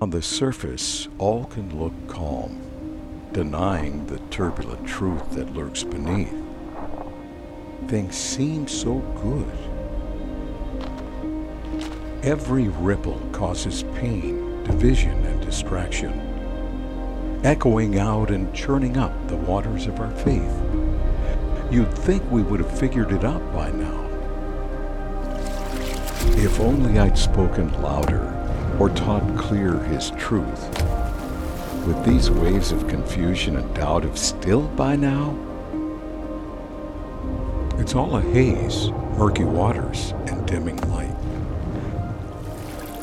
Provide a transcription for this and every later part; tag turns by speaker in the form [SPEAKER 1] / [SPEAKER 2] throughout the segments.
[SPEAKER 1] On the surface, all can look calm, denying the turbulent truth that lurks beneath. Things seem so good. Every ripple causes pain, division, and distraction, echoing out and churning up the waters of our faith. You'd think we would have figured it out by now. If only I'd spoken louder or taught clear his truth. Would these waves of confusion and doubt have stilled by now? It's all a haze, murky waters, and dimming light.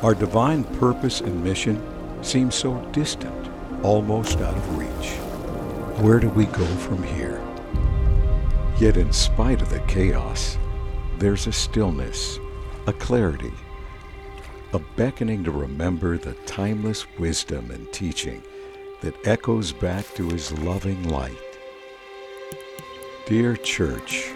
[SPEAKER 1] Our divine purpose and mission seem so distant, almost out of reach. Where do we go from here? Yet, in spite of the chaos, there's a stillness, a clarity, a beckoning to remember the timeless wisdom and teaching that echoes back to his loving light. Dear Church,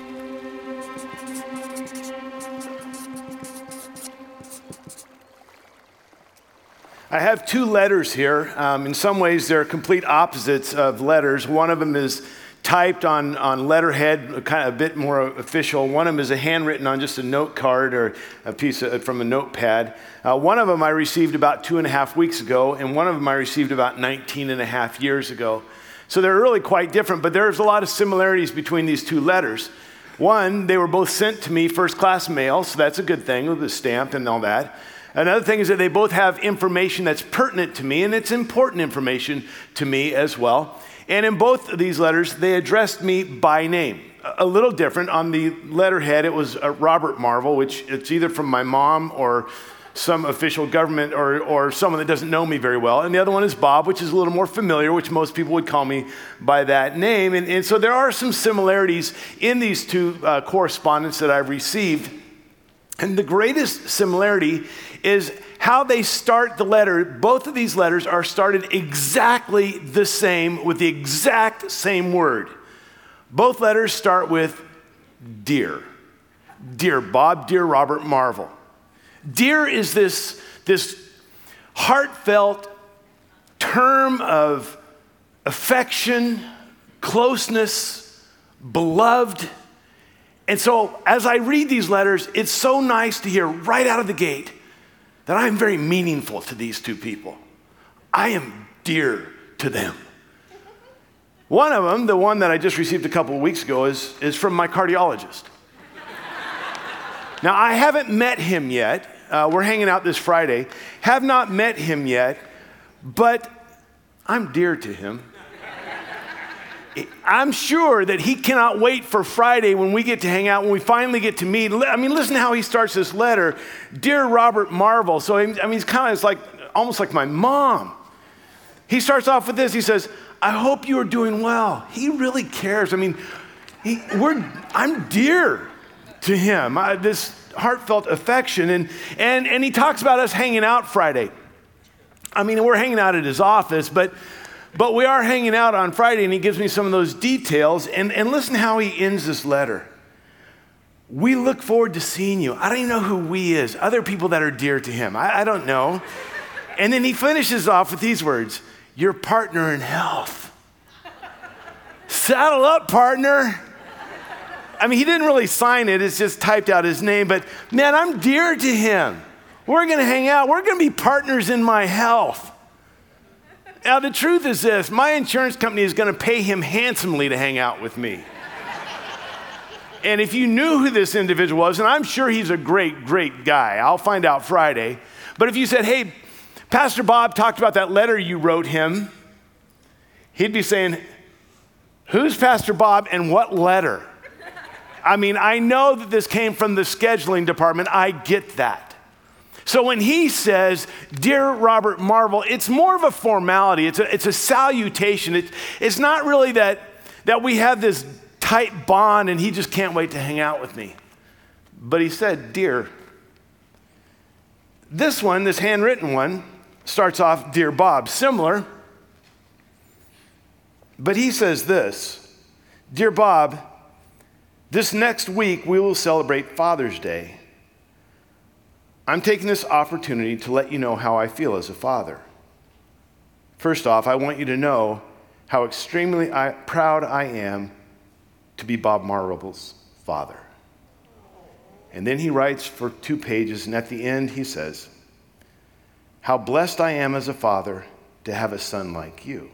[SPEAKER 2] I have two letters here. Um, in some ways, they're complete opposites of letters. One of them is typed on, on letterhead, kind of a bit more official. One of them is a handwritten on just a note card or a piece of, from a notepad. Uh, one of them I received about two and a half weeks ago, and one of them I received about 19 and a half years ago. So they're really quite different, but there's a lot of similarities between these two letters. One, they were both sent to me first class mail, so that's a good thing with the stamp and all that. Another thing is that they both have information that's pertinent to me, and it's important information to me as well. And in both of these letters, they addressed me by name. A little different. On the letterhead, it was uh, Robert Marvel, which it's either from my mom or some official government or, or someone that doesn't know me very well. And the other one is Bob, which is a little more familiar, which most people would call me by that name. And, and so there are some similarities in these two uh, correspondence that I've received. And the greatest similarity is how they start the letter. Both of these letters are started exactly the same with the exact same word. Both letters start with dear. Dear Bob, dear Robert Marvel. Dear is this, this heartfelt term of affection, closeness, beloved. And so, as I read these letters, it's so nice to hear right out of the gate that I am very meaningful to these two people. I am dear to them. One of them, the one that I just received a couple of weeks ago, is, is from my cardiologist. now, I haven't met him yet. Uh, we're hanging out this Friday. Have not met him yet, but I'm dear to him. I'm sure that he cannot wait for Friday when we get to hang out, when we finally get to meet. I mean, listen how he starts this letter Dear Robert Marvel. So, I mean, he's kind of like almost like my mom. He starts off with this he says, I hope you are doing well. He really cares. I mean, he, we're, I'm dear to him, I, this heartfelt affection. And, and, and he talks about us hanging out Friday. I mean, we're hanging out at his office, but but we are hanging out on Friday, and he gives me some of those details. And, and listen how he ends this letter. We look forward to seeing you. I don't even know who we is, other people that are dear to him. I, I don't know. And then he finishes off with these words Your partner in health. Saddle up, partner. I mean, he didn't really sign it, it's just typed out his name, but man, I'm dear to him. We're gonna hang out, we're gonna be partners in my health. Now, the truth is this my insurance company is going to pay him handsomely to hang out with me. and if you knew who this individual was, and I'm sure he's a great, great guy, I'll find out Friday. But if you said, hey, Pastor Bob talked about that letter you wrote him, he'd be saying, Who's Pastor Bob and what letter? I mean, I know that this came from the scheduling department. I get that. So when he says, Dear Robert Marvel, it's more of a formality, it's a, it's a salutation. It, it's not really that, that we have this tight bond and he just can't wait to hang out with me. But he said, Dear. This one, this handwritten one, starts off, Dear Bob, similar. But he says this Dear Bob, this next week we will celebrate Father's Day. I'm taking this opportunity to let you know how I feel as a father. First off, I want you to know how extremely I, proud I am to be Bob Marvel's father. And then he writes for two pages, and at the end he says, How blessed I am as a father to have a son like you.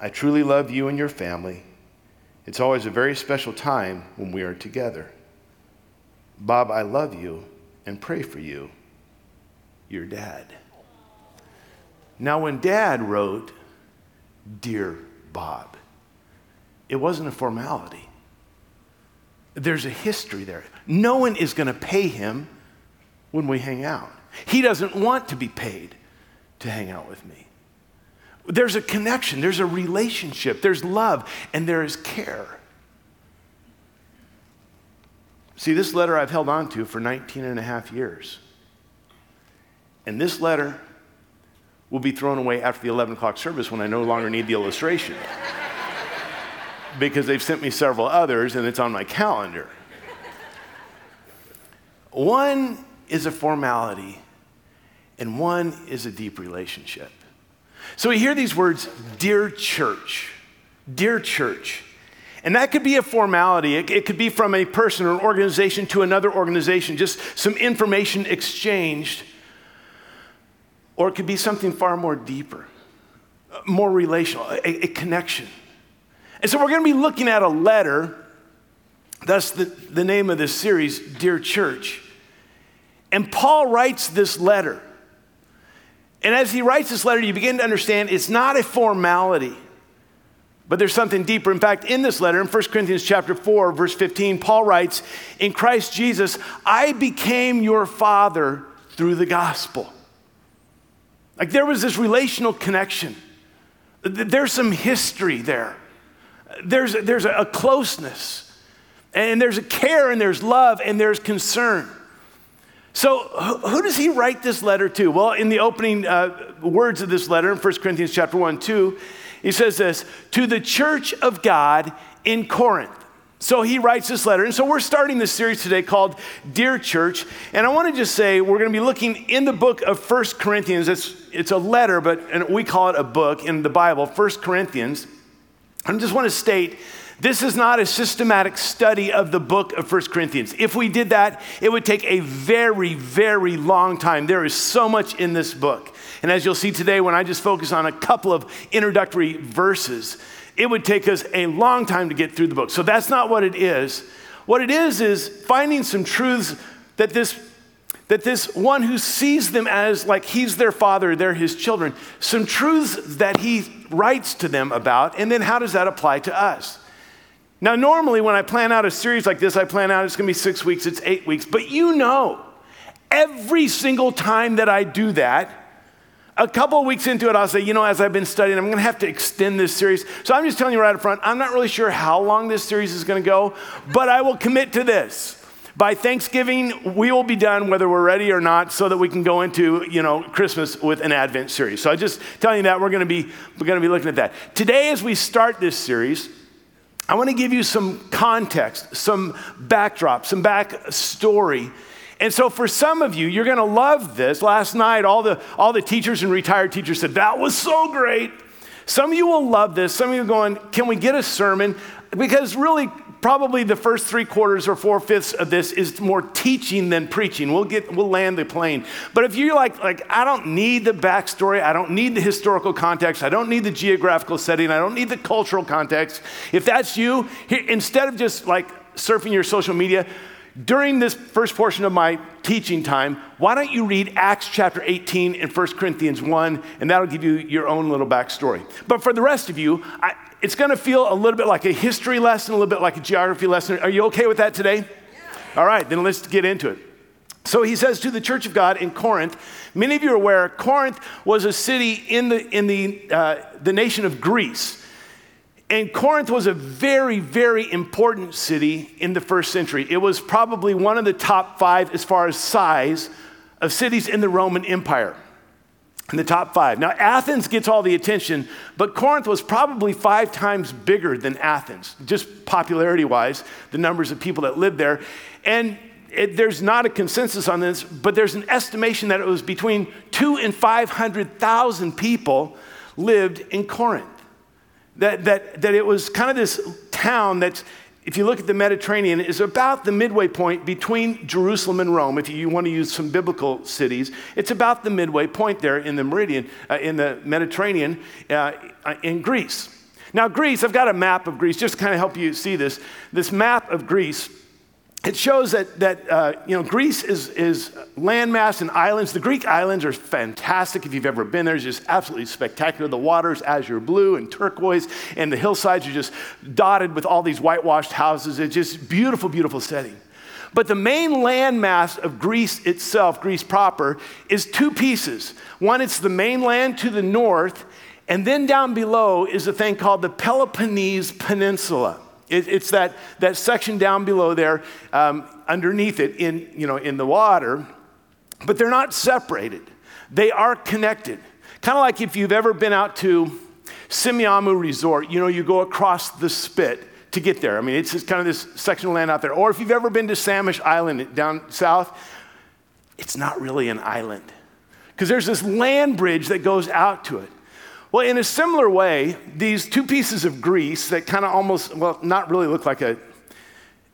[SPEAKER 2] I truly love you and your family. It's always a very special time when we are together. Bob, I love you and pray for you. Your dad. Now, when dad wrote, Dear Bob, it wasn't a formality. There's a history there. No one is going to pay him when we hang out. He doesn't want to be paid to hang out with me. There's a connection, there's a relationship, there's love, and there is care. See, this letter I've held on to for 19 and a half years. And this letter will be thrown away after the 11 o'clock service when I no longer need the illustration. because they've sent me several others and it's on my calendar. One is a formality, and one is a deep relationship. So we hear these words, dear church, dear church. And that could be a formality. It, it, could be from a person or an organization to another organization, just some information exchanged. Or it could be something far more deeper, more relational, a, a connection. And so we're going to be looking at a letter. That's the, the name of this series, Dear Church. And Paul writes this letter. And as he writes this letter, you begin to understand it's not a formality, but there's something deeper. In fact, in this letter, in 1 Corinthians chapter 4, verse 15, Paul writes, In Christ Jesus, I became your father through the gospel. Like there was this relational connection. There's some history there. There's, there's a closeness, and there's a care, and there's love, and there's concern. So, who does he write this letter to? Well, in the opening uh, words of this letter in 1 Corinthians chapter 1, 2, he says this to the church of God in Corinth. So he writes this letter. And so we're starting this series today called Dear Church. And I want to just say we're going to be looking in the book of First Corinthians. It's, it's a letter, but we call it a book in the Bible, First Corinthians. I just want to state this is not a systematic study of the book of First Corinthians. If we did that, it would take a very, very long time. There is so much in this book. And as you'll see today, when I just focus on a couple of introductory verses, it would take us a long time to get through the book. So that's not what it is. What it is is finding some truths that this that this one who sees them as like he's their father, they're his children, some truths that he writes to them about, and then how does that apply to us? Now, normally when I plan out a series like this, I plan out it's gonna be six weeks, it's eight weeks, but you know, every single time that I do that, a couple of weeks into it, I'll say, you know, as I've been studying, I'm gonna have to extend this series. So I'm just telling you right up front, I'm not really sure how long this series is gonna go, but I will commit to this. By Thanksgiving, we will be done whether we're ready or not so that we can go into, you know, Christmas with an Advent series. So I just telling you that we're gonna be we're gonna be looking at that. Today, as we start this series, I want to give you some context, some backdrop, some backstory. And so for some of you, you're going to love this. Last night, all the, all the teachers and retired teachers said, that was so great. Some of you will love this. Some of you are going, can we get a sermon? Because really, probably the first three quarters or four fifths of this is more teaching than preaching. We'll get we'll land the plane. But if you're like like I don't need the backstory, I don't need the historical context, I don't need the geographical setting, I don't need the cultural context. If that's you, here, instead of just like surfing your social media. During this first portion of my teaching time, why don't you read Acts chapter 18 and 1 Corinthians 1, and that'll give you your own little backstory. But for the rest of you, I, it's going to feel a little bit like a history lesson, a little bit like a geography lesson. Are you okay with that today? Yeah. All right, then let's get into it. So he says to the church of God in Corinth, many of you are aware, Corinth was a city in the, in the, uh, the nation of Greece. And Corinth was a very, very important city in the first century. It was probably one of the top five as far as size of cities in the Roman Empire in the top five. Now, Athens gets all the attention, but Corinth was probably five times bigger than Athens, just popularity wise, the numbers of people that lived there. And it, there's not a consensus on this, but there's an estimation that it was between two and 500,000 people lived in Corinth. That, that, that it was kind of this town that's, if you look at the Mediterranean, is about the midway point between Jerusalem and Rome. If you want to use some biblical cities, it's about the midway point there in the meridian, uh, in the Mediterranean, uh, in Greece. Now, Greece, I've got a map of Greece just to kind of help you see this. This map of Greece it shows that, that uh, you know, Greece is, is landmass and islands. The Greek islands are fantastic. If you've ever been there, it's just absolutely spectacular. The water's azure blue and turquoise, and the hillsides are just dotted with all these whitewashed houses. It's just beautiful, beautiful setting. But the main landmass of Greece itself, Greece proper, is two pieces. One, it's the mainland to the north, and then down below is a thing called the Peloponnese Peninsula. It, it's that, that section down below there, um, underneath it in, you know, in the water, but they're not separated. They are connected. Kind of like if you've ever been out to Semiahmoo Resort, you know, you go across the spit to get there. I mean, it's just kind of this section of land out there. Or if you've ever been to Samish Island down south, it's not really an island because there's this land bridge that goes out to it. Well, in a similar way, these two pieces of Greece that kind of almost, well, not really look like a,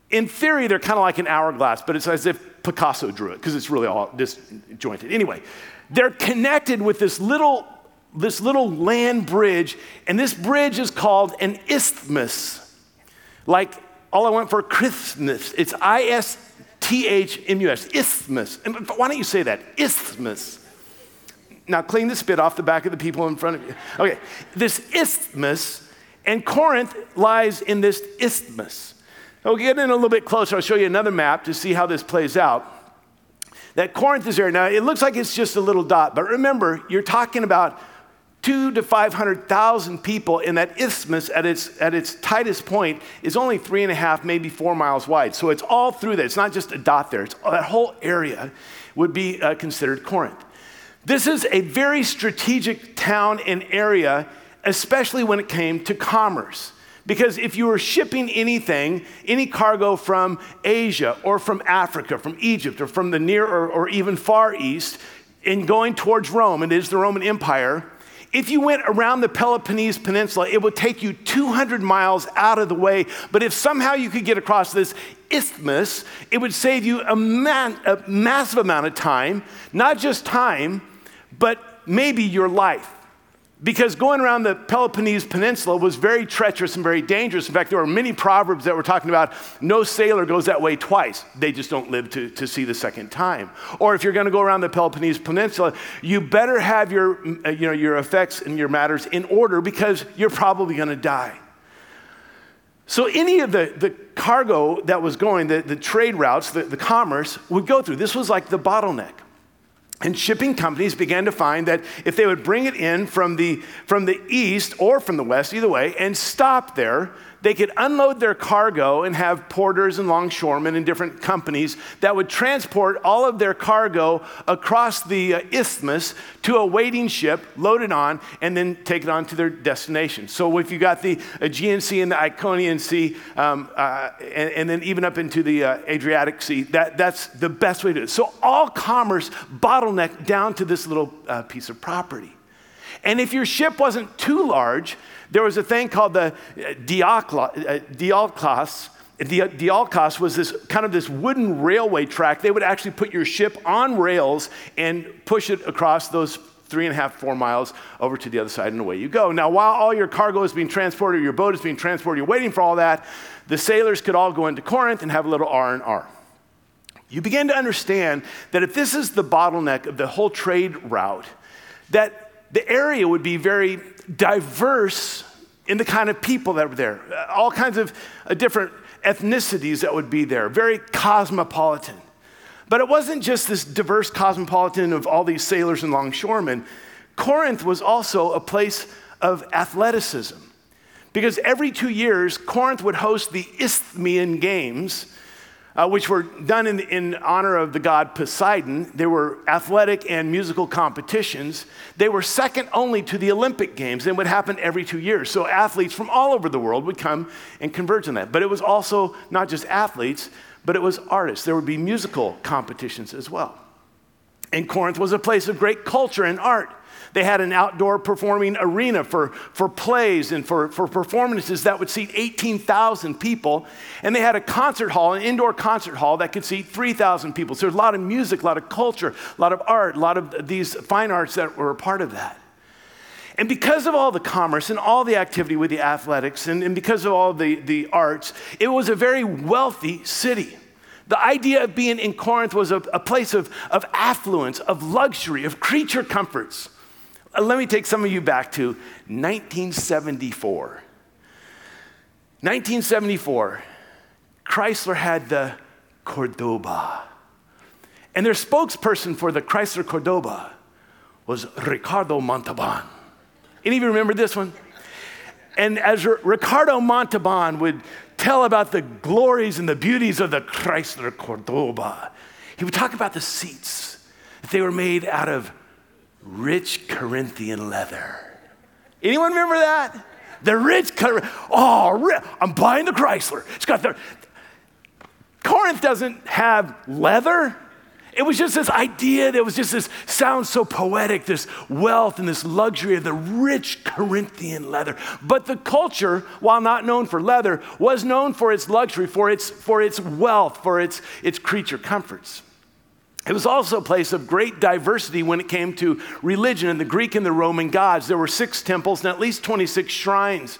[SPEAKER 2] in theory, they're kind of like an hourglass, but it's as if Picasso drew it because it's really all disjointed. Anyway, they're connected with this little, this little land bridge, and this bridge is called an isthmus. Like all I want for Christmas, it's I S T H M U S, isthmus. Why don't you say that? Isthmus. Now clean the spit off the back of the people in front of you. Okay, this isthmus, and Corinth lies in this isthmus. We'll get in a little bit closer. I'll show you another map to see how this plays out. That Corinth is there. Now, it looks like it's just a little dot, but remember, you're talking about two to 500,000 people in that isthmus at its, at its tightest point is only three and a half, maybe four miles wide. So it's all through there. It's not just a dot there. It's, that whole area would be uh, considered Corinth. This is a very strategic town and area, especially when it came to commerce. Because if you were shipping anything, any cargo from Asia or from Africa, from Egypt or from the near or, or even far east, and going towards Rome, and it is the Roman Empire, if you went around the Peloponnese Peninsula, it would take you 200 miles out of the way. But if somehow you could get across this isthmus, it would save you a, man, a massive amount of time, not just time, but maybe your life. Because going around the Peloponnese Peninsula was very treacherous and very dangerous. In fact, there were many proverbs that were talking about no sailor goes that way twice. They just don't live to, to see the second time. Or if you're going to go around the Peloponnese Peninsula, you better have your, uh, you know, your effects and your matters in order because you're probably going to die. So any of the, the cargo that was going, the, the trade routes, the, the commerce would go through. This was like the bottleneck. And shipping companies began to find that if they would bring it in from the, from the east or from the west, either way, and stop there, they could unload their cargo and have porters and longshoremen and different companies that would transport all of their cargo across the uh, isthmus to a waiting ship, load it on, and then take it on to their destination. So if you got the Aegean Sea and the Ionian Sea, um, uh, and, and, then even up into the uh, Adriatic Sea, that, that's the best way to do it. So all commerce bottlenecked down to this little uh, piece of property. And if your ship wasn't too large, there was a thing called the uh, diolkos. The diolkos was this kind of this wooden railway track. They would actually put your ship on rails and push it across those three and a half, four miles over to the other side, and away you go. Now, while all your cargo is being transported, your boat is being transported, you're waiting for all that, the sailors could all go into Corinth and have a little R and R. You begin to understand that if this is the bottleneck of the whole trade route, that the area would be very diverse in the kind of people that were there, all kinds of uh, different ethnicities that would be there, very cosmopolitan. But it wasn't just this diverse cosmopolitan of all these sailors and longshoremen. Corinth was also a place of athleticism. Because every two years, Corinth would host the Isthmian Games, uh, which were done in, in honor of the god Poseidon. They were athletic and musical competitions. They were second only to the Olympic Games and would happen every two years. So athletes from all over the world would come and converge on that. But it was also not just athletes, but it was artists. There would be musical competitions as well. And Corinth was a place of great culture and art. They had an outdoor performing arena for, for plays and for, for performances that would seat 18,000 people. And they had a concert hall, an indoor concert hall that could seat 3,000 people. So there's a lot of music, a lot of culture, a lot of art, a lot of these fine arts that were a part of that. And because of all the commerce and all the activity with the athletics and, and because of all the, the arts, it was a very wealthy city. The idea of being in Corinth was a, a place of, of affluence, of luxury, of creature comforts. Uh, let me take some of you back to 1974. 1974, Chrysler had the Cordoba. And their spokesperson for the Chrysler Cordoba was Ricardo Montalban. Any of you remember this one? And as Ricardo Montalban would tell about the glories and the beauties of the Chrysler Cordoba, he would talk about the seats, that they were made out of rich Corinthian leather. Anyone remember that? The rich, Corinthian. oh, I'm buying the Chrysler. It's got the, Corinth doesn't have leather. It was just this idea, there was just this sounds so poetic, this wealth and this luxury of the rich Corinthian leather. But the culture, while not known for leather, was known for its luxury, for its, for its wealth, for its, its creature comforts. It was also a place of great diversity when it came to religion and the Greek and the Roman gods. There were six temples and at least 26 shrines.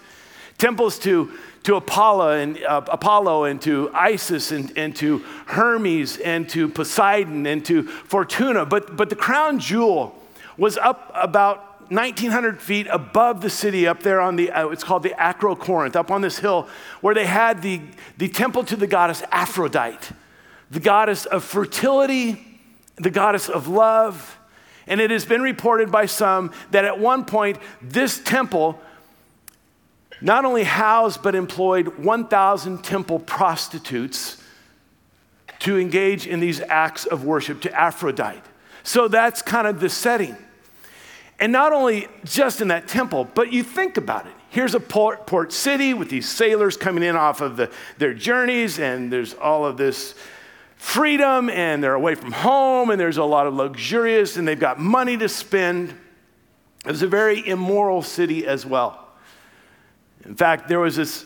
[SPEAKER 2] Temples to, to Apollo, and, uh, Apollo and to Isis and, and to Hermes and to Poseidon and to Fortuna. But, but the crown jewel was up about 1,900 feet above the city, up there on the, uh, it's called the Acrocorinth, up on this hill, where they had the, the temple to the goddess Aphrodite, the goddess of fertility the goddess of love. And it has been reported by some that at one point, this temple not only housed but employed 1,000 temple prostitutes to engage in these acts of worship to Aphrodite. So that's kind of the setting. And not only just in that temple, but you think about it. Here's a port, port city with these sailors coming in off of the, their journeys, and there's all of this freedom and they're away from home and there's a lot of luxurious and they've got money to spend. It was a very immoral city as well. In fact, there was this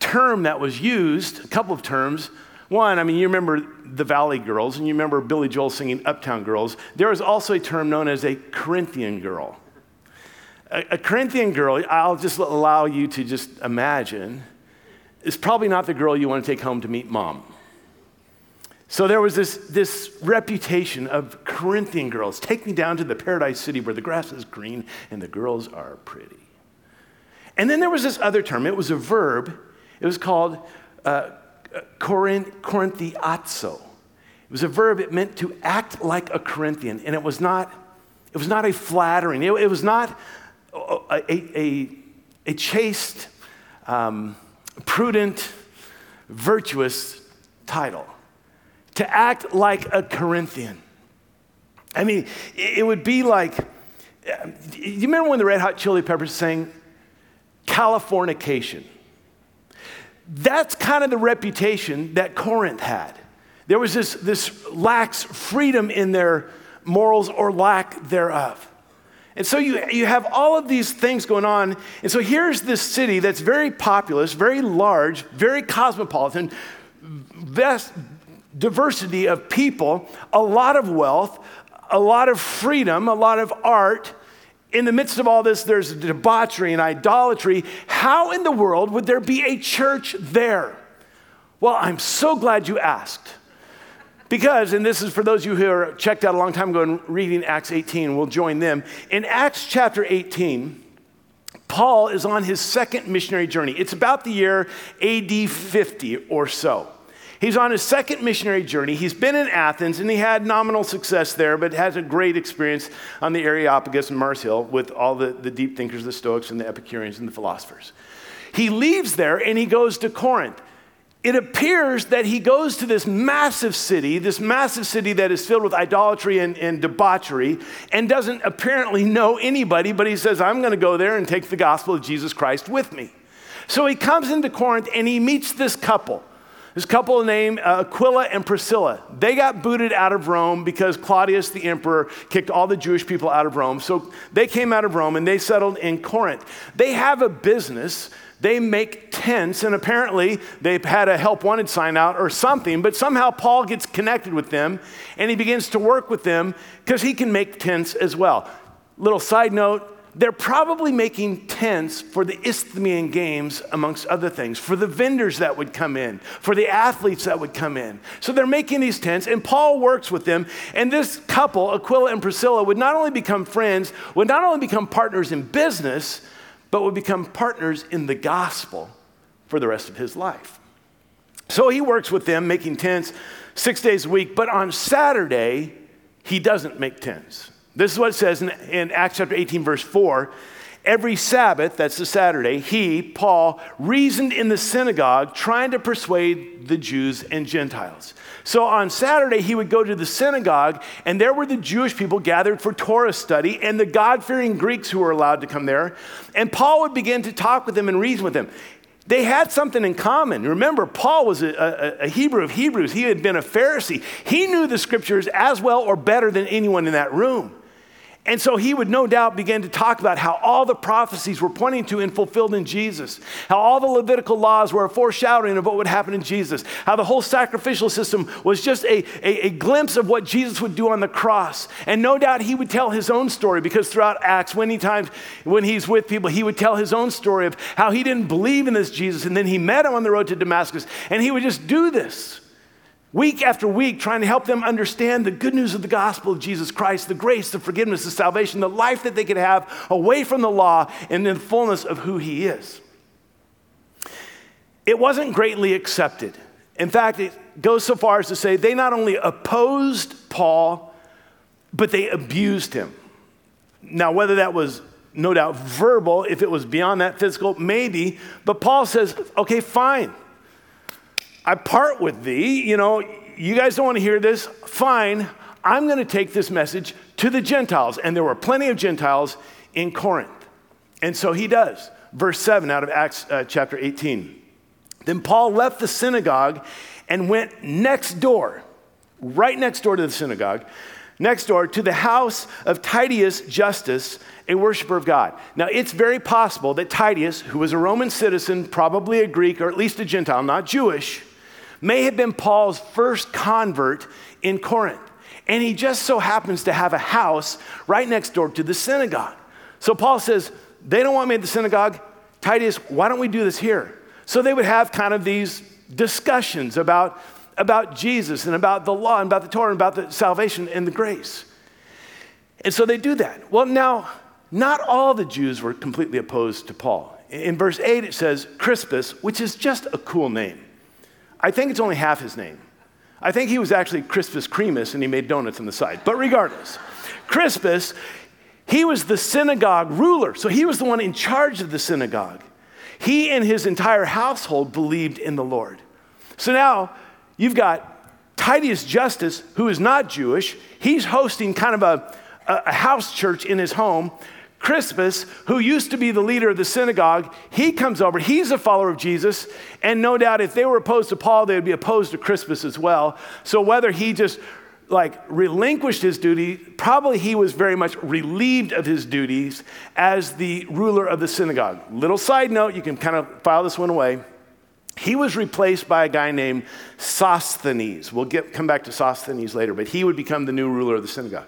[SPEAKER 2] term that was used, a couple of terms. One, I mean, you remember the Valley Girls and you remember Billy Joel singing Uptown Girls. There was also a term known as a Corinthian girl. A, a Corinthian girl, I'll just allow you to just imagine, is probably not the girl you want to take home to meet mom. So there was this, this reputation of Corinthian girls. Take me down to the paradise city where the grass is green and the girls are pretty. And then there was this other term. It was a verb. It was called uh, korinthiazo. It was a verb. It meant to act like a Corinthian. And it was not, it was not a flattering, it, it was not a, a, a, a chaste, um, prudent, virtuous title to act like a Corinthian. I mean, it would be like, you remember when the Red Hot Chili Peppers sang Californication? That's kind of the reputation that Corinth had. There was this, this lax freedom in their morals or lack thereof. And so you, you have all of these things going on. And so here's this city that's very populous, very large, very cosmopolitan, vast, diversity of people, a lot of wealth, a lot of freedom, a lot of art. In the midst of all this, there's debauchery and idolatry. How in the world would there be a church there? Well, I'm so glad you asked. Because, and this is for those of you who are checked out a long time ago and reading Acts 18, we'll join them. In Acts chapter 18, Paul is on his second missionary journey. It's about the year AD 50 or so. He's on his second missionary journey. He's been in Athens and he had nominal success there, but has a great experience on the Areopagus and Mars Hill with all the, the deep thinkers, the Stoics and the Epicureans and the philosophers. He leaves there and he goes to Corinth. It appears that he goes to this massive city, this massive city that is filled with idolatry and, and debauchery, and doesn't apparently know anybody, but he says, I'm going to go there and take the gospel of Jesus Christ with me. So he comes into Corinth and he meets this couple. This couple named uh, Aquila and Priscilla. They got booted out of Rome because Claudius, the emperor, kicked all the Jewish people out of Rome. So they came out of Rome and they settled in Corinth. They have a business. They make tents, and apparently they've had a help wanted sign out or something, but somehow Paul gets connected with them and he begins to work with them because he can make tents as well. Little side note they're probably making tents for the Isthmian Games, amongst other things, for the vendors that would come in, for the athletes that would come in. So they're making these tents, and Paul works with them. And this couple, Aquila and Priscilla, would not only become friends, would not only become partners in business, but would become partners in the gospel for the rest of his life. So he works with them, making tents six days a week, but on Saturday, he doesn't make tents. This is what it says in, in Acts chapter 18, verse 4. Every Sabbath, that's the Saturday, he, Paul, reasoned in the synagogue trying to persuade the Jews and Gentiles. So on Saturday, he would go to the synagogue, and there were the Jewish people gathered for Torah study and the God fearing Greeks who were allowed to come there. And Paul would begin to talk with them and reason with them. They had something in common. Remember, Paul was a, a, a, Hebrew of Hebrews. He had been a Pharisee. He knew the scriptures as well or better than anyone in that room. And so he would no doubt begin to talk about how all the prophecies were pointing to and fulfilled in Jesus, how all the Levitical laws were a foreshadowing of what would happen in Jesus, how the whole sacrificial system was just a, a, a, glimpse of what Jesus would do on the cross. And no doubt he would tell his own story because throughout Acts, many times when he's with people, he would tell his own story of how he didn't believe in this Jesus and then he met him on the road to Damascus and he would just do this week after week, trying to help them understand the good news of the gospel of Jesus Christ, the grace, the forgiveness, the salvation, the life that they could have away from the law and in the fullness of who He is. It wasn't greatly accepted. In fact, it goes so far as to say they not only opposed Paul, but they abused him. Now, whether that was no doubt verbal, if it was beyond that physical, maybe, but Paul says, okay, fine. I part with thee. You know, you guys don't want to hear this. Fine. I'm going to take this message to the Gentiles. And there were plenty of Gentiles in Corinth. And so he does. Verse 7 out of Acts uh, chapter 18. Then Paul left the synagogue and went next door, right next door to the synagogue, next door to the house of Titius Justus, a worshiper of God. Now, it's very possible that Titius, who was a Roman citizen, probably a Greek or at least a Gentile, not Jewish, may have been Paul's first convert in Corinth. And he just so happens to have a house right next door to the synagogue. So Paul says, They don't want me at the synagogue. Titus, why don't we do this here? So they would have kind of these discussions about, about Jesus and about the law and about the Torah and about the salvation and the grace. And so they do that. Well, now, not all the Jews were completely opposed to Paul. In verse 8, it says Crispus, which is just a cool name. I think it's only half his name. I think he was actually Crispus Creamus and he made donuts on the side. But regardless, Crispus, he was the synagogue ruler. So he was the one in charge of the synagogue. He and his entire household believed in the Lord. So now you've got Titius Justus, who is not Jewish. He's hosting kind of a, a house church in his home Crispus, who used to be the leader of the synagogue, he comes over. He's a follower of Jesus. And no doubt if they were opposed to Paul, they would be opposed to Crispus as well. So whether he just like relinquished his duty, probably he was very much relieved of his duties as the ruler of the synagogue. Little side note, you can kind of file this one away. He was replaced by a guy named Sosthenes. We'll get, come back to Sosthenes later, but he would become the new ruler of the synagogue.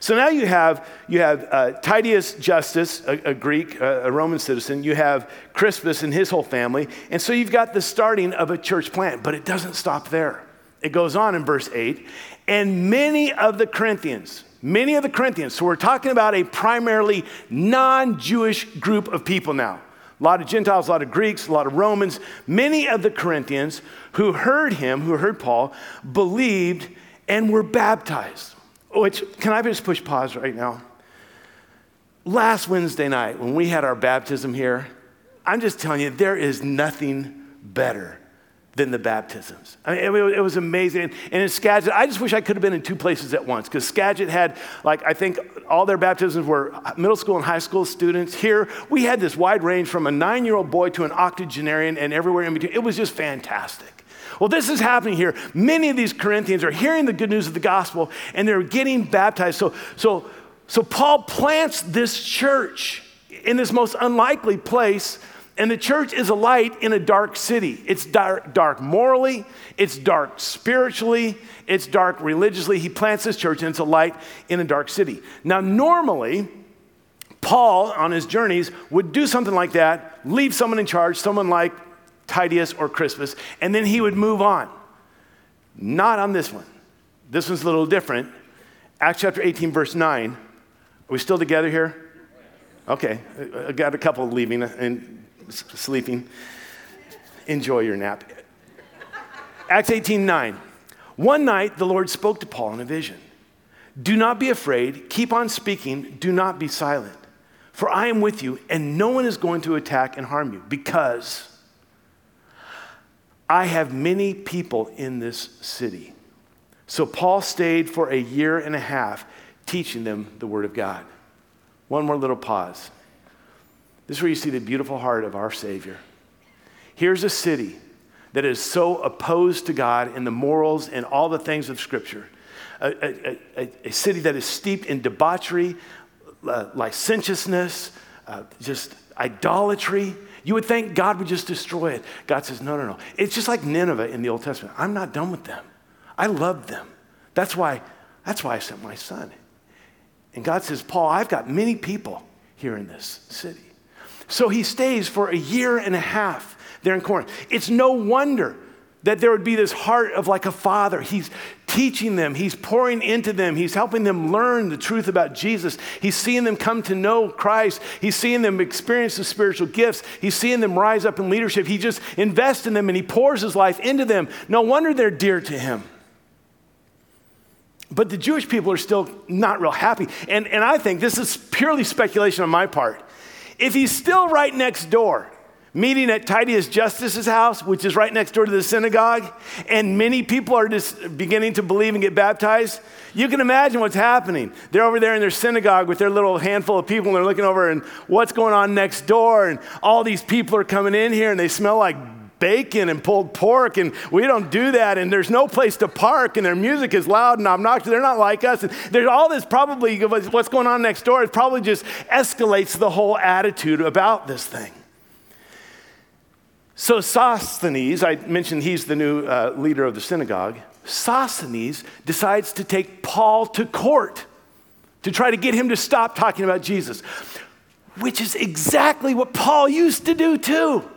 [SPEAKER 2] So now you have, you have uh, Titius Justus, a, a Greek, a, a, Roman citizen. You have Crispus and his whole family. And so you've got the starting of a church plant, but it doesn't stop there. It goes on in verse 8. And many of the Corinthians, many of the Corinthians, so we're talking about a primarily non Jewish group of people now. A lot of Gentiles, a lot of Greeks, a lot of Romans. Many of the Corinthians who heard him, who heard Paul, believed and were baptized. Oh, Which, can I just push pause right now? Last Wednesday night, when we had our baptism here, I'm just telling you, there is nothing better than the baptisms. I mean, it, it, was amazing. And, in Skagit, I just wish I could have been in two places at once because Skagit had, like, I think all their baptisms were middle school and high school students. Here, we had this wide range from a nine year old boy to an octogenarian and everywhere in between. It was just fantastic. Well, this is happening here. Many of these Corinthians are hearing the good news of the gospel and they're getting baptized. So, so, so Paul plants this church in this most unlikely place and the church is a light in a dark city. It's dark, dark morally, it's dark spiritually, it's dark religiously. He plants this church and it's a light in a dark city. Now, normally, Paul on his journeys would do something like that, leave someone in charge, someone like Titus or Crispus, and then he would move on. Not on this one. This one's a little different. Acts chapter 18, verse 9. Are we still together here? Okay, I got a couple leaving and sleeping. Enjoy your nap. Acts 18 9. One night the Lord spoke to Paul in a vision. Do not be afraid, keep on speaking, do not be silent. For I am with you, and no one is going to attack and harm you, because I have many people in this city. So Paul stayed for a year and a half teaching them the Word of God. One more little pause. This is where you see the beautiful heart of our Savior. Here's a city that is so opposed to God in the morals and all the things of Scripture, a, a, a, a city that is steeped in debauchery, licentiousness, uh, just idolatry. You would think God would just destroy it. God says, no, no, no. It's just like Nineveh in the Old Testament. I'm not done with them. I love them. That's why, that's why I sent my son. And God says, Paul, I've got many people here in this city. So he stays for a year and a half there in Corinth. It's no wonder that there would be this heart of like a father. He's teaching them, he's pouring into them, he's helping them learn the truth about Jesus. He's seeing them come to know Christ, he's seeing them experience the spiritual gifts, he's seeing them rise up in leadership. He just invests in them and he pours his life into them. No wonder they're dear to him. But the Jewish people are still not real happy. And, and I think this is purely speculation on my part. If he's still right next door, meeting at Titius Justus's house, which is right next door to the synagogue, and many people are just beginning to believe and get baptized, you can imagine what's happening. They're over there in their synagogue with their little handful of people, and they're looking over and what's going on next door, and all these people are coming in here, and they smell like bacon and pulled pork, and we don't do that, and there's no place to park, and their music is loud and obnoxious. They're not like us. And there's all this probably, what's going on next door, it probably just escalates the whole attitude about this thing. So Sosthenes, I mentioned he's the new uh, leader of the synagogue. Sosthenes decides to take Paul to court to try to get him to stop talking about Jesus, which is exactly what Paul used to do too.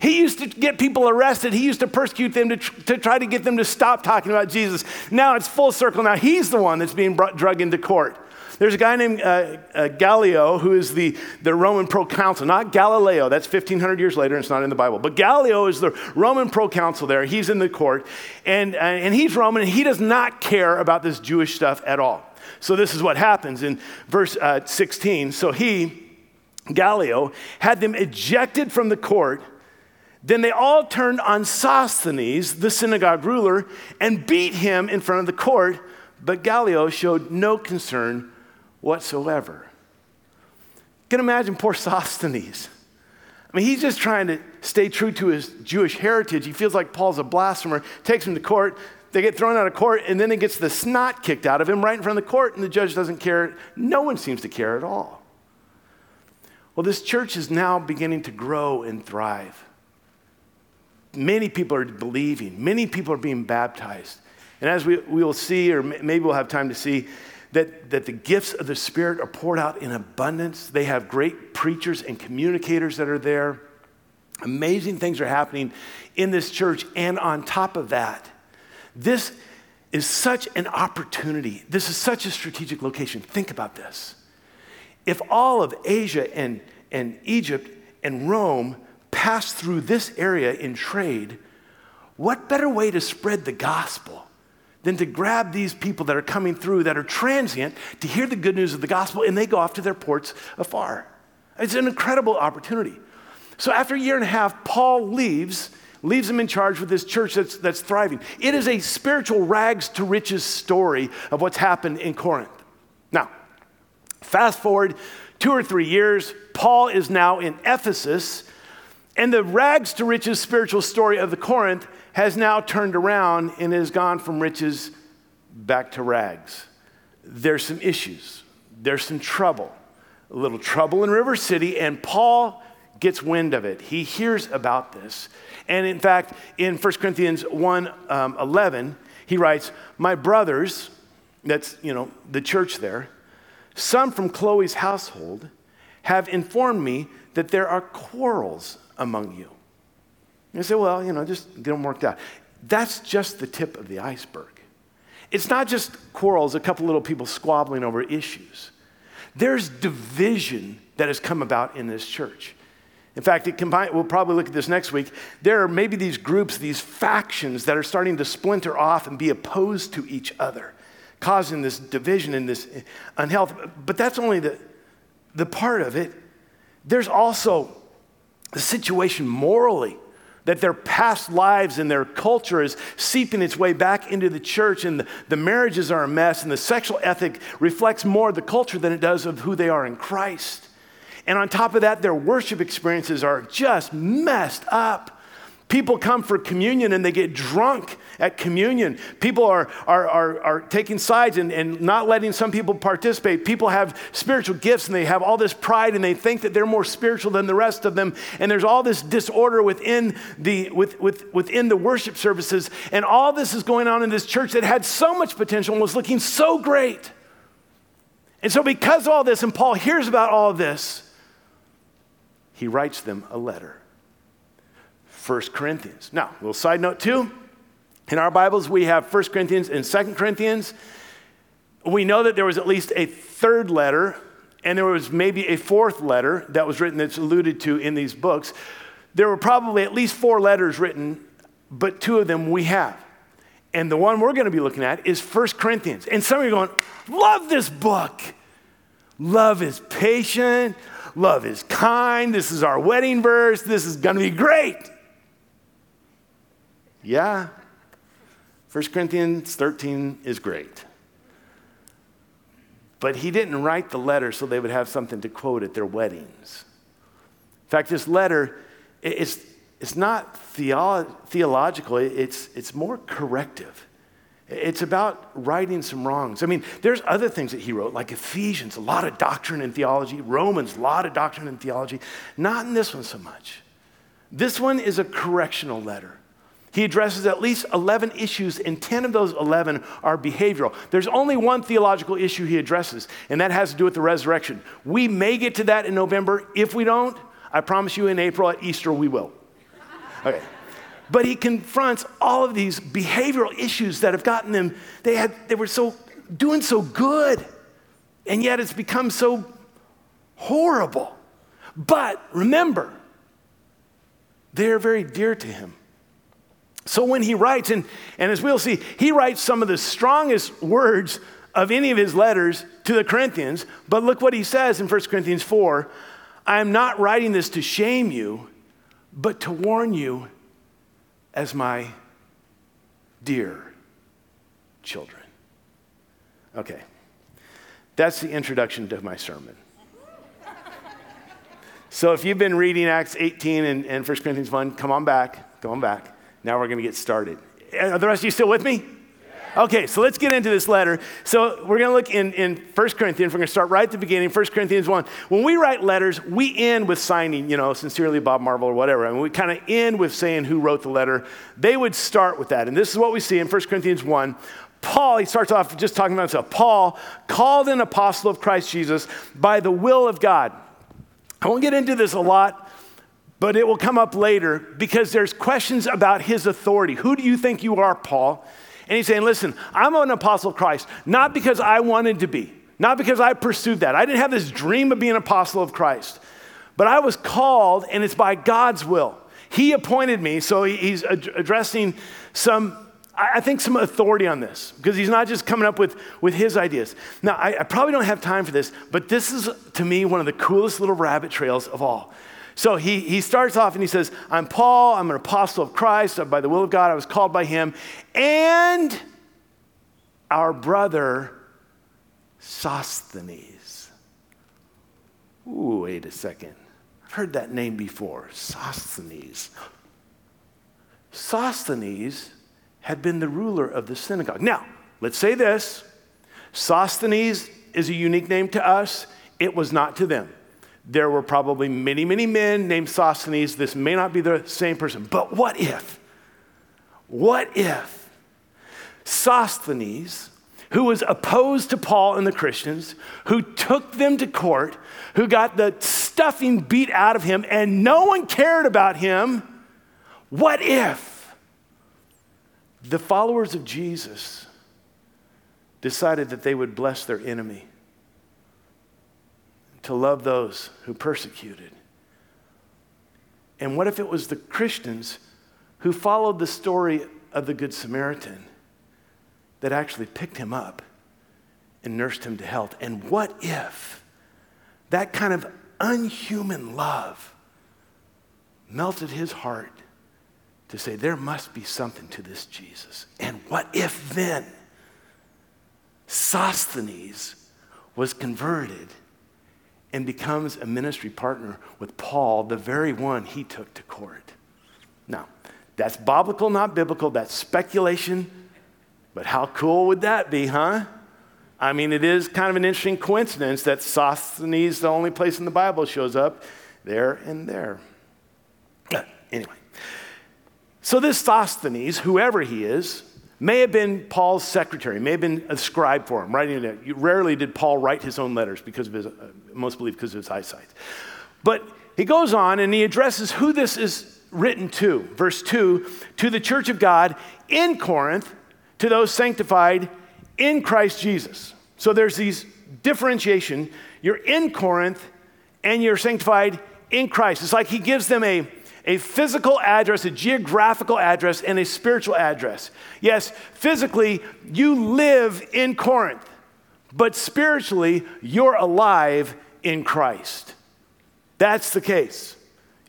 [SPEAKER 2] He used to get people arrested. He used to persecute them to, tr- to try to get them to stop talking about Jesus. Now it's full circle. Now he's the one that's being brought, drug into court. There's a guy named uh, uh, Gallio who is the, the Roman proconsul, not Galileo. That's 1,500 years later, and it's not in the Bible. But Gallio is the Roman proconsul there. He's in the court, and, uh, and he's Roman, and he does not care about this Jewish stuff at all. So this is what happens in verse uh, 16. So he, Gallio, had them ejected from the court then they all turned on Sosthenes, the synagogue ruler, and beat him in front of the court, but Gallio showed no concern whatsoever. Can imagine poor Sosthenes. I mean, he's just trying to stay true to his Jewish heritage. He feels like Paul's a blasphemer, takes him to court. They get thrown out of court, and then he gets the snot kicked out of him right in front of the court, and the judge doesn't care. No one seems to care at all. Well, this church is now beginning to grow and thrive many people are believing, many people are being baptized. And as we, we will see, or maybe we'll have time to see, that, that the gifts of the Spirit are poured out in abundance. They have great preachers and communicators that are there. Amazing things are happening in this church. And on top of that, this is such an opportunity. This is such a strategic location. Think about this. If all of Asia and, and Egypt and Rome pass through this area in trade, what better way to spread the gospel than to grab these people that are coming through that are transient to hear the good news of the gospel and they go off to their ports afar? It's an incredible opportunity. So after a year and a half, Paul leaves, leaves him in charge with this church that's, that's thriving. It is a spiritual rags to riches story of what's happened in Corinth. Now, fast forward two or three years, Paul is now in Ephesus And the rags to riches spiritual story of the Corinth has now turned around and has gone from riches back to rags. There's some issues, there's some trouble. A little trouble in River City, and Paul gets wind of it. He hears about this. And in fact, in 1 Corinthians 1 um, 11, he writes, My brothers, that's, you know, the church there, some from Chloe's household have informed me that there are quarrels among you. I say, well, you know, just they don't work out. That's just the tip of the iceberg. It's not just quarrels, a couple little people squabbling over issues. There's division that has come about in this church. In fact, combine, we'll probably look at this next week. There are maybe these groups, these factions that are starting to splinter off and be opposed to each other, causing this division and this unhealth. But that's only the, the part of it. There's also the situation morally that their past lives and their culture is seeping its way back into the church, and the, marriages are a mess, and the sexual ethic reflects more the culture than it does of who they are in Christ. And on top of that, their worship experiences are just messed up. People come for communion and they get drunk at communion. People are, are, are, are, taking sides and, and not letting some people participate. People have spiritual gifts and they have all this pride and they think that they're more spiritual than the rest of them. And there's all this disorder within the, with, with, within the worship services. And all this is going on in this church that had so much potential and was looking so great. And so, because of all this, and Paul hears about all this, he writes them a letter. 1 Corinthians. Now, a little side note too. In our Bibles, we have 1 Corinthians and 2 Corinthians. We know that there was at least a third letter, and there was maybe a fourth letter that was written that's alluded to in these books. There were probably at least four letters written, but two of them we have. And the one we're going to be looking at is 1 Corinthians. And some of you are going, Love this book. Love is patient. Love is kind. This is our wedding verse. This is going to be great. Yeah. 1 Corinthians 13 is great. But he didn't write the letter so they would have something to quote at their weddings. In fact, this letter, it's, it's not theolo- theological, it's, it's more corrective. It's about righting some wrongs. I mean, there's other things that he wrote, like Ephesians, a lot of doctrine and theology, Romans, a lot of doctrine and theology. Not in this one so much. This one is a correctional letter. He addresses at least 11 issues, and 10 of those 11 are behavioral. There's only one theological issue he addresses, and that has to do with the resurrection. We may get to that in November. If we don't, I promise you in April at Easter we will. Okay. But he confronts all of these behavioral issues that have gotten them, they, had, they were so doing so good, and yet it's become so horrible. But remember, they're very dear to him. So when he writes, and, and as we'll see, he writes some of the strongest words of any of his letters to the Corinthians. But look what he says in 1 Corinthians 4 I am not writing this to shame you, but to warn you as my dear children. Okay, that's the introduction to my sermon. so if you've been reading Acts 18 and, and 1 Corinthians 1, come on back, come on back. Now we're going to get started. Are the rest of you still with me? Okay, so let's get into this letter. So we're going to look in, in 1 Corinthians. We're going to start right at the beginning, 1 Corinthians 1. When we write letters, we end with signing, you know, sincerely Bob Marvel or whatever. And we kind of end with saying who wrote the letter. They would start with that. And this is what we see in 1 Corinthians 1. Paul, he starts off just talking about himself. Paul, called an apostle of Christ Jesus by the will of God. I won't get into this a lot, but it will come up later because there's questions about his authority. Who do you think you are, Paul? And he's saying, listen, I'm an apostle of Christ, not because I wanted to be, not because I pursued that. I didn't have this dream of being an apostle of Christ, but I was called, and it's by God's will. He appointed me, so he's addressing some, I think, some authority on this, because he's not just coming up with, with his ideas. Now, I, I probably don't have time for this, but this is, to me, one of the coolest little rabbit trails of all. So he, he starts off and he says, I'm Paul, I'm an apostle of Christ, by the will of God, I was called by him, and our brother Sosthenes. Ooh, wait a second. I've heard that name before Sosthenes. Sosthenes had been the ruler of the synagogue. Now, let's say this Sosthenes is a unique name to us, it was not to them. There were probably many, many men named Sosthenes. This may not be the same person, but what if? What if Sosthenes, who was opposed to Paul and the Christians, who took them to court, who got the stuffing beat out of him, and no one cared about him, what if the followers of Jesus decided that they would bless their enemy? To love those who persecuted. And what if it was the Christians who followed the story of the Good Samaritan that actually picked him up and nursed him to health? And what if that kind of unhuman love melted his heart to say, there must be something to this Jesus? And what if then Sosthenes was converted? And becomes a ministry partner with Paul, the very one he took to court. Now, that's biblical, not biblical. That's speculation. But how cool would that be, huh? I mean, it is kind of an interesting coincidence that Sosthenes, the only place in the Bible, shows up there and there. Anyway, so this Sosthenes, whoever he is, may have been Paul's secretary, may have been a scribe for him, writing it. Rarely did Paul write his own letters because of his, uh, most believe because of his eyesight. But he goes on and he addresses who this is written to. Verse 2 to the church of God in Corinth, to those sanctified in Christ Jesus. So there's these differentiation. You're in Corinth and you're sanctified in Christ. It's like he gives them a a physical address, a geographical address, and a spiritual address. Yes, physically, you live in Corinth, but spiritually, you're alive in Christ. That's the case.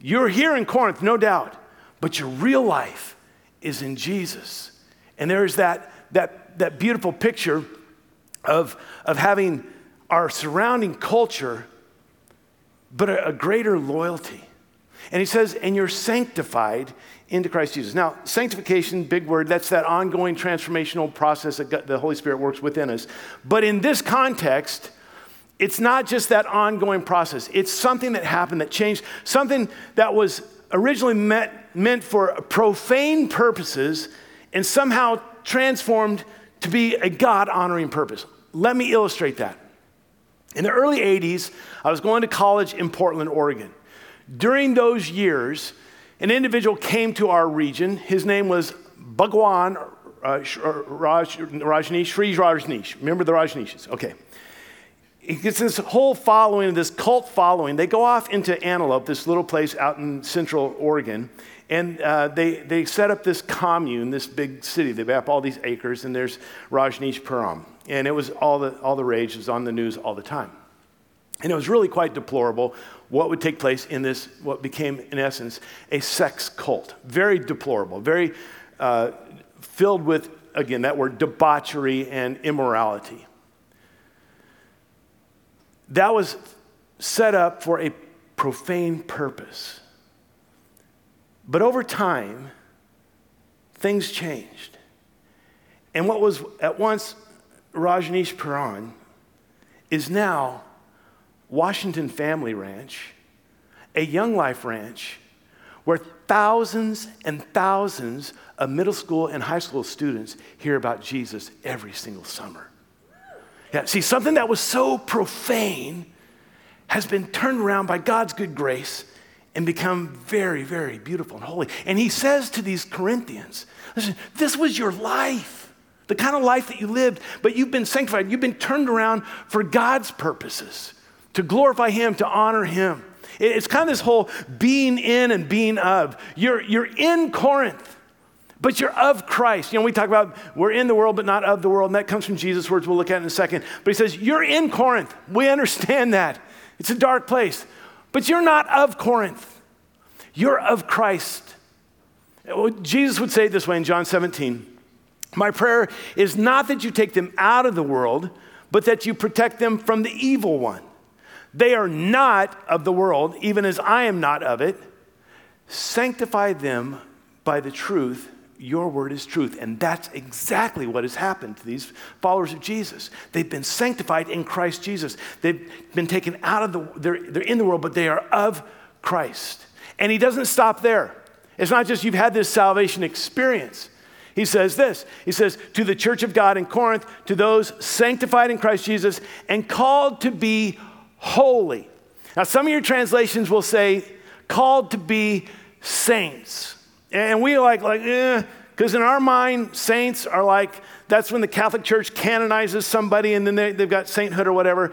[SPEAKER 2] You're here in Corinth, no doubt, but your real life is in Jesus. And there's that, that, that beautiful picture of, of having our surrounding culture, but a, a greater loyalty and he says, and you're sanctified into Christ Jesus. Now, sanctification, big word, that's that ongoing transformational process that the Holy Spirit works within us. But in this context, it's not just that ongoing process, it's something that happened that changed, something that was originally met, meant for profane purposes and somehow transformed to be a God honoring purpose. Let me illustrate that. In the early 80s, I was going to college in Portland, Oregon. During those years, an individual came to our region. His name was Bhagwan uh, Raj, Rajneesh, Sri Rajneesh. Remember the Rajneeshes? Okay. Gets this whole following, this cult following. They go off into Antelope, this little place out in central Oregon, and uh, they, they set up this commune, this big city. They have all these acres, and there's Rajneeshpuram. And it was all the, all the rage, it was on the news all the time. And it was really quite deplorable what would take place in this, what became, in essence, a sex cult. Very deplorable, very uh, filled with, again, that word debauchery and immorality. That was set up for a profane purpose. But over time, things changed. And what was at once Rajneeshpuram is now Washington Family Ranch, a Young Life Ranch, where thousands and thousands of middle school and high school students hear about Jesus every single summer. Yeah, see, something that was so profane has been turned around by God's good grace and become very, very beautiful and holy. And he says to these Corinthians, listen, this was your life, the kind of life that you lived, but you've been sanctified, you've been turned around for God's purposes to glorify Him, to honor Him. It's kind of this whole being in and being of. You're, you're in Corinth, but you're of Christ. You know, we talk about we're in the world, but not of the world, and that comes from Jesus' words we'll look at in a second. But he says, You're in Corinth. We understand that. It's a dark place, but you're not of Corinth. You're of Christ. Jesus would say it this way in John 17 My prayer is not that you take them out of the world, but that you protect them from the evil one. They are not of the world, even as I am not of it. Sanctify them by the truth. Your word is truth. And that's exactly what has happened to these followers of Jesus. They've been sanctified in Christ Jesus. They've been taken out of the, they're, they're in the world, but they are of Christ. And he doesn't stop there. It's not just you've had this salvation experience. He says this He says, To the church of God in Corinth, to those sanctified in Christ Jesus and called to be holy. Now, some of your translations will say, called to be saints. And we like, like, eh, because in our mind, saints are like, that's when the Catholic Church canonizes somebody and then they, they've got sainthood or whatever.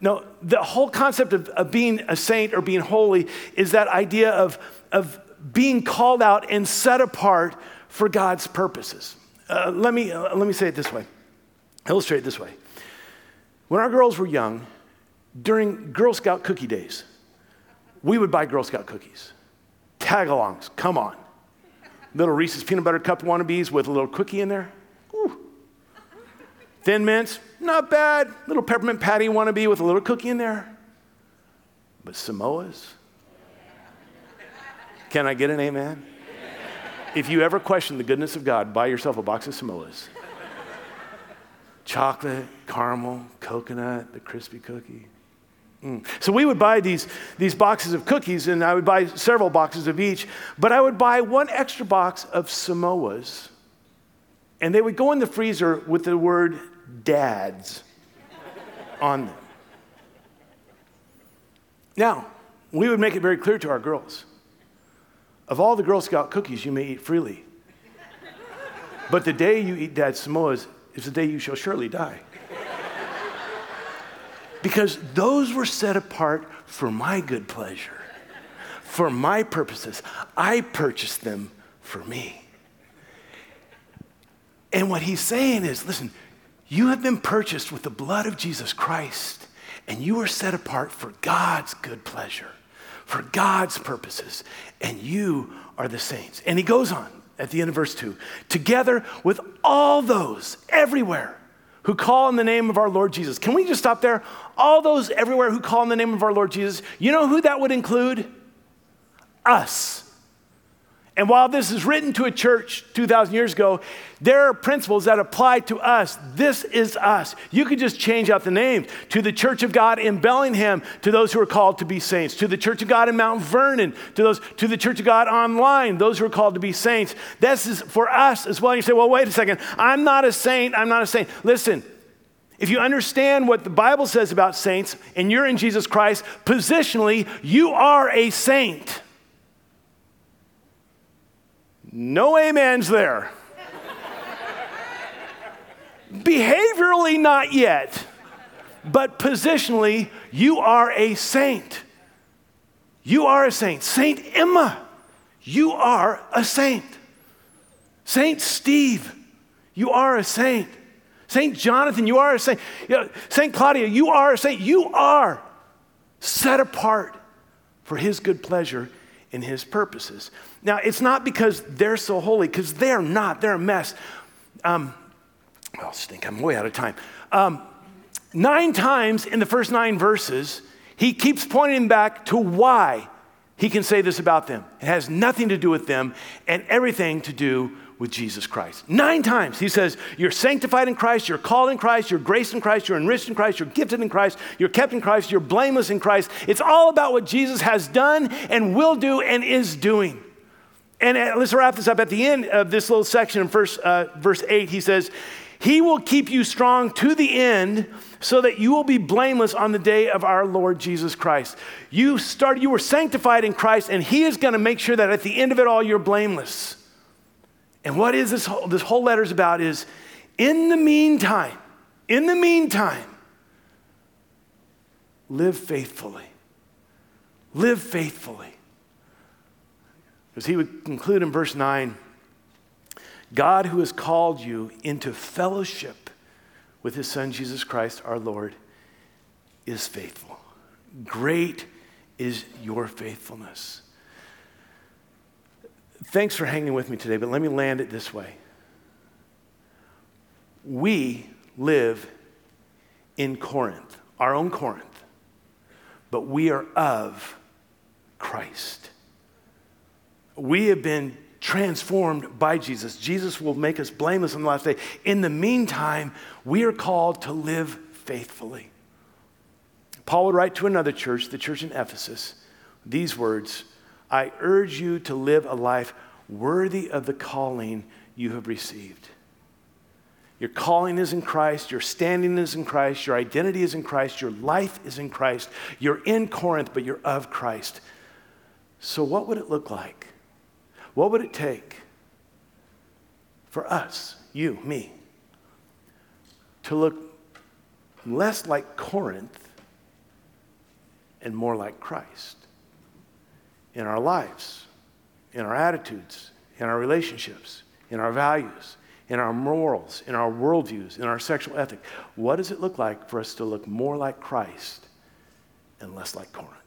[SPEAKER 2] No, the whole concept of, of being a saint or being holy is that idea of, of being called out and set apart for God's purposes. Uh, let, me, uh, let me say it this way, illustrate it this way. When our girls were young, during Girl Scout cookie days, we would buy Girl Scout cookies. Tag alongs, come on. Little Reese's peanut butter cup wannabes with a little cookie in there. Ooh. Thin mints, not bad. Little peppermint patty wannabe with a little cookie in there. But Samoa's? Can I get an amen? If you ever question the goodness of God, buy yourself a box of Samoas. Chocolate, caramel, coconut, the crispy cookie. So we would buy these, these boxes of cookies, and I would buy several boxes of each, but I would buy one extra box of Samoas, and they would go in the freezer with the word dads on them. Now, we would make it very clear to our girls of all the Girl Scout cookies, you may eat freely. But the day you eat Dad Samoa's is the day you shall surely die. Because those were set apart for my good pleasure, for my purposes. I purchased them for me. And what he's saying is listen, you have been purchased with the blood of Jesus Christ, and you are set apart for God's good pleasure for God's purposes, and you are the saints. And he goes on at the end of verse 2 together with all those everywhere who call in the name of our Lord Jesus. Can we just stop there? All those everywhere who call in the name of our Lord Jesus, you know who that would include? Us. And while this is written to a church 2,000 years ago, there are principles that apply to us. This is us. You could just change out the names to the Church of God in Bellingham, to those who are called to be saints, to the Church of God in Mount Vernon, to those to the Church of God online, those who are called to be saints. This is for us as well. You say, well, wait a second. I'm not a saint. I'm not a saint. Listen, if you understand what the Bible says about saints and you're in Jesus Christ, positionally, you are a saint. No amens there. Behaviorally, not yet, but positionally, you are a saint. You are a saint. Saint Emma, you are a saint. Saint Steve, you are a saint. Saint Jonathan, you are a saint. Saint Claudia, you are a saint. You are set apart for his good pleasure in his purposes. Now, it's not because they're so holy, because they're not. They're a mess. Um, well, stink, I'm way out of time. Um, nine times in the first nine verses, he keeps pointing back to why he can say this about them. It has nothing to do with them and everything to do with Jesus Christ. Nine times he says, You're sanctified in Christ, you're called in Christ, you're graced in Christ, you're enriched in Christ, you're gifted in Christ, you're kept in Christ, you're blameless in Christ. It's all about what Jesus has done and will do and is doing. And uh, let's wrap this up at the end of this little section in verse, uh, verse 8. He says, He will keep you strong to the end so that you will be blameless on the day of our Lord Jesus Christ. You started, you were sanctified in Christ, and He is going to make sure that at the end of it all, you're blameless. And what is this whole, this whole letter is about is in the meantime, in the meantime, live faithfully. Live faithfully. As he would conclude in verse 9 God, who has called you into fellowship with his son Jesus Christ our Lord, is faithful. Great is your faithfulness. Thanks for hanging with me today, but let me land it this way. We live in Corinth, our own Corinth, but we are of Christ. We have been transformed by Jesus. Jesus will make us blameless on the last day. In the meantime, we are called to live faithfully. Paul would write to another church, the church in Ephesus, these words I urge you to live a life worthy of the calling you have received. Your calling is in Christ, your standing is in Christ, your identity is in Christ, your life is in Christ. You're in Corinth, but you're of Christ. So, what would it look like? What would it take for us, you, me, to look less like Corinth and more like Christ in our lives, in our attitudes, in our relationships, in our values, in our morals, in our worldviews, in our sexual ethic. What does it look like for us to look more like Christ and less like Corinth?